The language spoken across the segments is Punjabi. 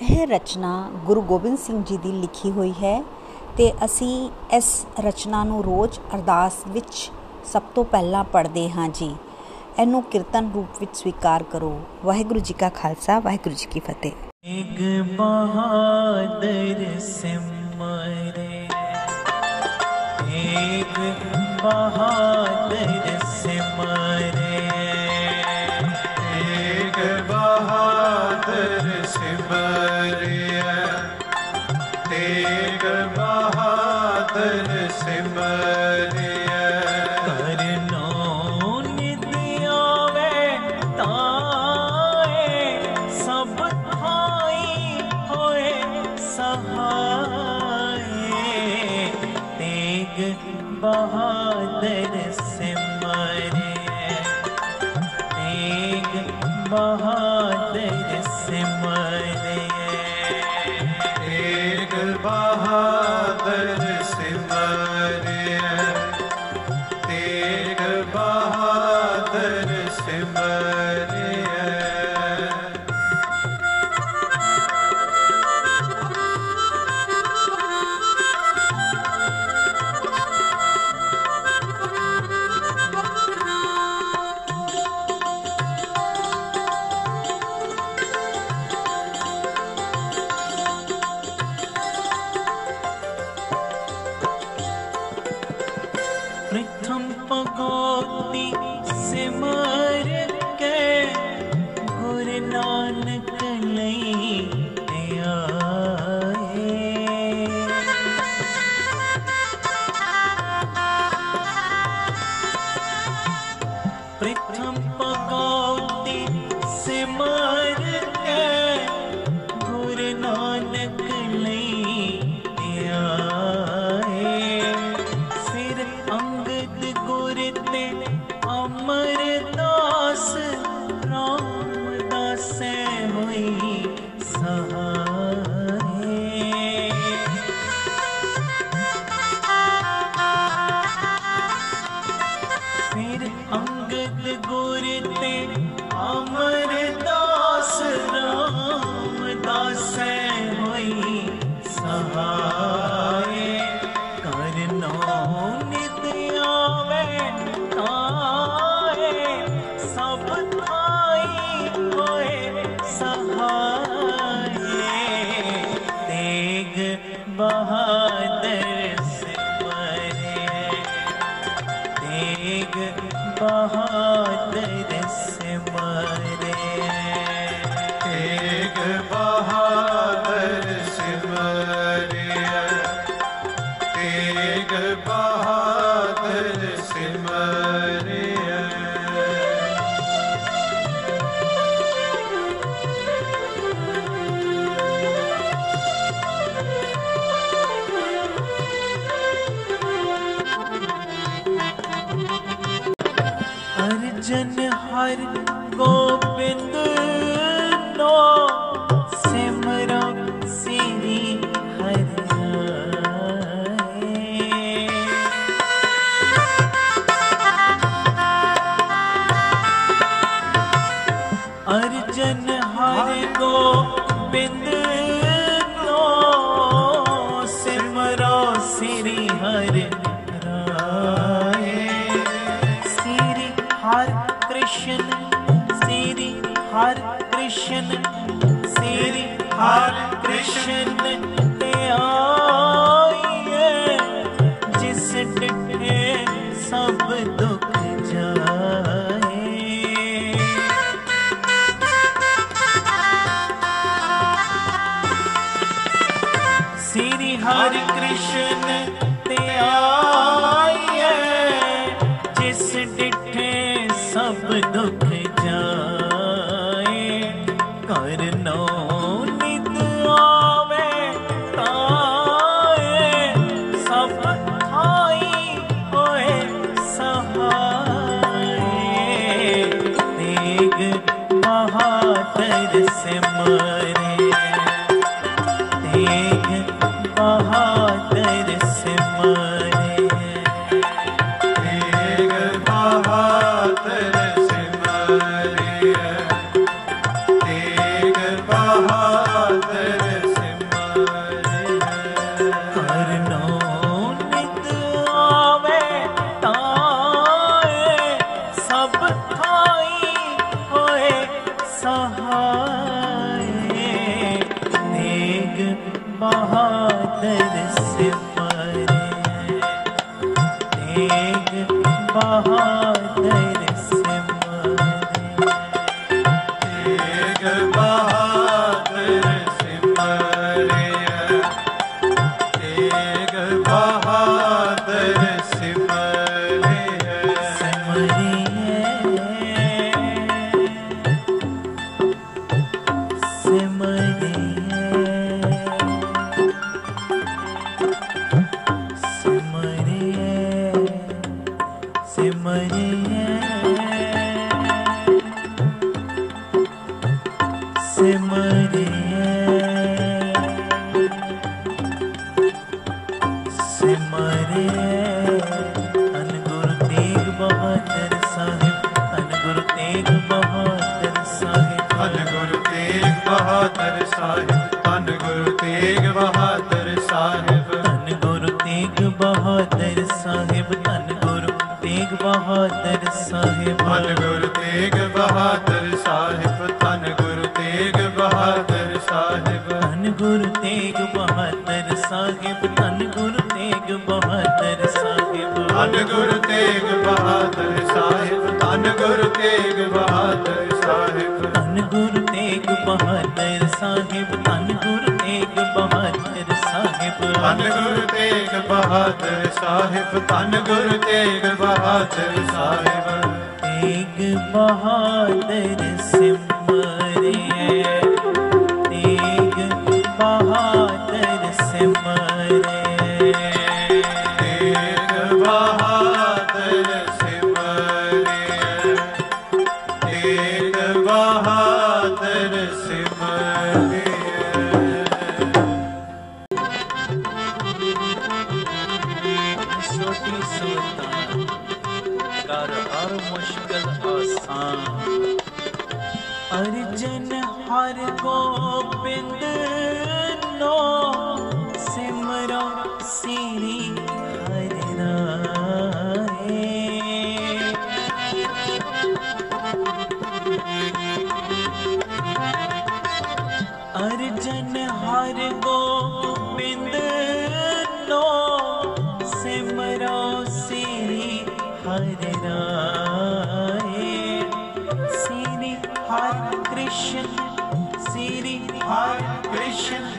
ਇਹ ਰਚਨਾ ਗੁਰੂ ਗੋਬਿੰਦ ਸਿੰਘ ਜੀ ਦੀ ਲਿਖੀ ਹੋਈ ਹੈ ਤੇ ਅਸੀਂ ਇਸ ਰਚਨਾ ਨੂੰ ਰੋਜ਼ ਅਰਦਾਸ ਵਿੱਚ ਸਭ ਤੋਂ ਪਹਿਲਾਂ ਪੜ੍ਹਦੇ ਹਾਂ ਜੀ। ਇਹਨੂੰ ਕੀਰਤਨ ਰੂਪ ਵਿੱਚ ਸਵੀਕਾਰ ਕਰੋ। ਵਾਹਿਗੁਰੂ ਜੀ ਕਾ ਖਾਲਸਾ, ਵਾਹਿਗੁਰੂ ਜੀ ਕੀ ਫਤਿਹ। ਇੱਕ ਬਹਾਦਰ ਸਿਮਰੇ, ਇੱਕ ਬਹਾਦਰ ਸਿਮਰੇ। ਬਹਾਦਰ ਗੁਰ ਤੇ ਅਮਰਦਾਸ ਰਾਮਦਾਸੈ ਹੋਈ ਸਹਾਏ ਤੇਗ ਬਹਾਦਰ ਸਿਮਰੇ ਹਰ ਕ੍ਰਿਸ਼ਨ, ਸ੍ਰੀ ਹਰ ਕ੍ਰਿਸ਼ਨ ਤੇ ਆਈਏ, ਜਿਸ ਡਿਠੇ ਸਭ ਦੁੱਖ ਜਾਏ। ਸ੍ਰੀ ਹਰ ਕ੍ਰਿਸ਼ਨ ਤੇ ਆਈਏ ਬਹਾਦਰ ਸਿਮਰੇ गुरु तेग बहादुर साहिब धन ਤੇਗ ਬਹਾਦਰ ਸਾਹਿਬ ਧੰਨ ਗੁਰੂ ਤੇਗ ਬਹਾਦਰ ਸਾਹਿਬ ਧੰਨ ਗੁਰੂ ਤੇਗ ਬਹਾਦਰ ਸਾਹਿਬ। ਧੰਨ ਗੁਰੂ ਤੇਗ ਬਹਾਦਰ ਸਾਹਿਬ ਧੰਨ ਗੁਰੂ ਤੇਗ ਬਹਾਦਰ ਸਾਹਿਬ। ਧੰਨ ਗੁਰੂ ਤੇਗ ਬਹਾਦਰ ਸਾਹਿਬ ਧੰਨ ਗੁਰੂ ਤੇਗ ਬਹਾਦਰ ਸਾਹਿਬ। ਤੇਗ ਬਹਾਦਰ ਸਾਹਿਬ ਅਰਜਨ ਹਰ ਗੋਬਿੰਦ ਨੋ ਸਿਮਰੋ ਸ੍ਰੀ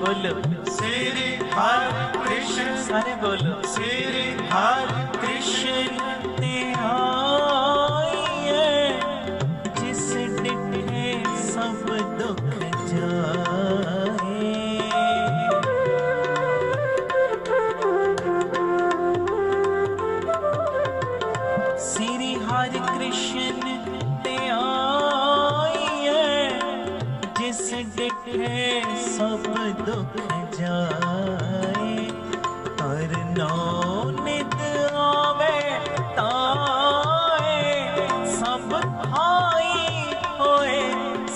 बोलो श्री हरे कृष्ण हरे बोलो श्री हरे कृष्ण दुख जाए हर नौ नित आवे ताए सब भाई होए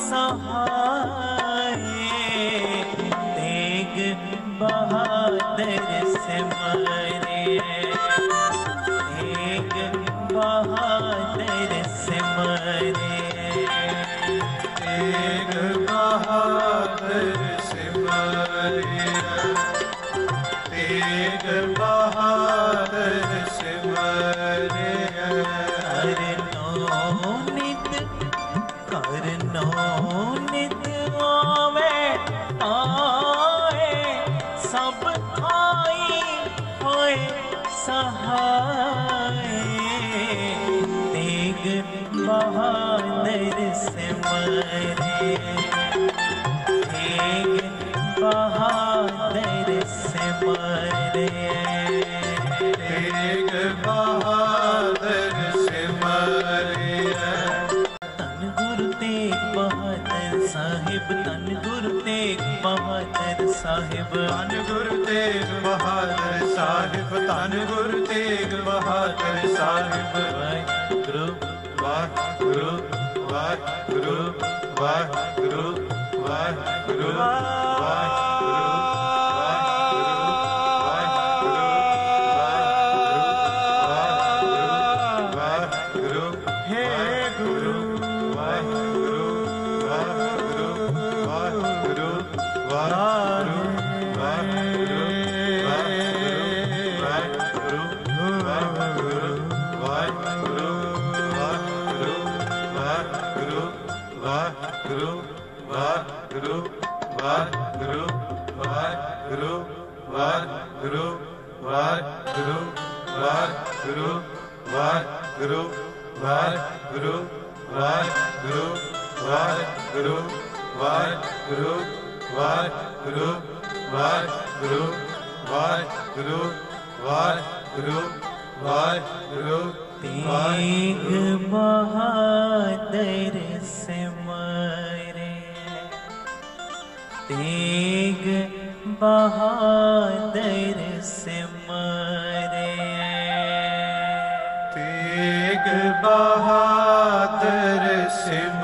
सहाय तेग बहादुर से मारे तेग बहादुर बहादुर से मरे एक बहादुर ਧੰਨ ਗੁਰੂ ਤੇਗ ਬਹਾਦਰ ਸਾਹਿਬ ਵਾਹਿਗੁਰੂ ਵਾਹਿਗੁਰੂ ਵਾਹਿਗੁਰੂ ਵਾਹਿਗੁਰੂ ਵਾਹਿਗੁਰੂ। ਵਾਹਿਗੁਰੂ ਵਾਹਿਗੁਰੂ ਵਾਹਿਗੁਰੂ ਵਾਹਿਗੁਰੂ ਵਾਹਿਗੁਰੂ ਵਾਹਿਗੁਰੂ ਵਾਹਿਗੁਰੂ ਵਾਹਿਗੁਰੂ ਵਾਹਿਗੁਰੂ ਵਾਹਿਗੁਰੂ ਵਾਹਿਗੁਰੂ ਤੇਗ ਬਹਾਦਰ ਸਿਮਰੇ ਤੇਗ ਬਹਾਦਰ ਸਿਮਰੇ बहा तेरे सिवा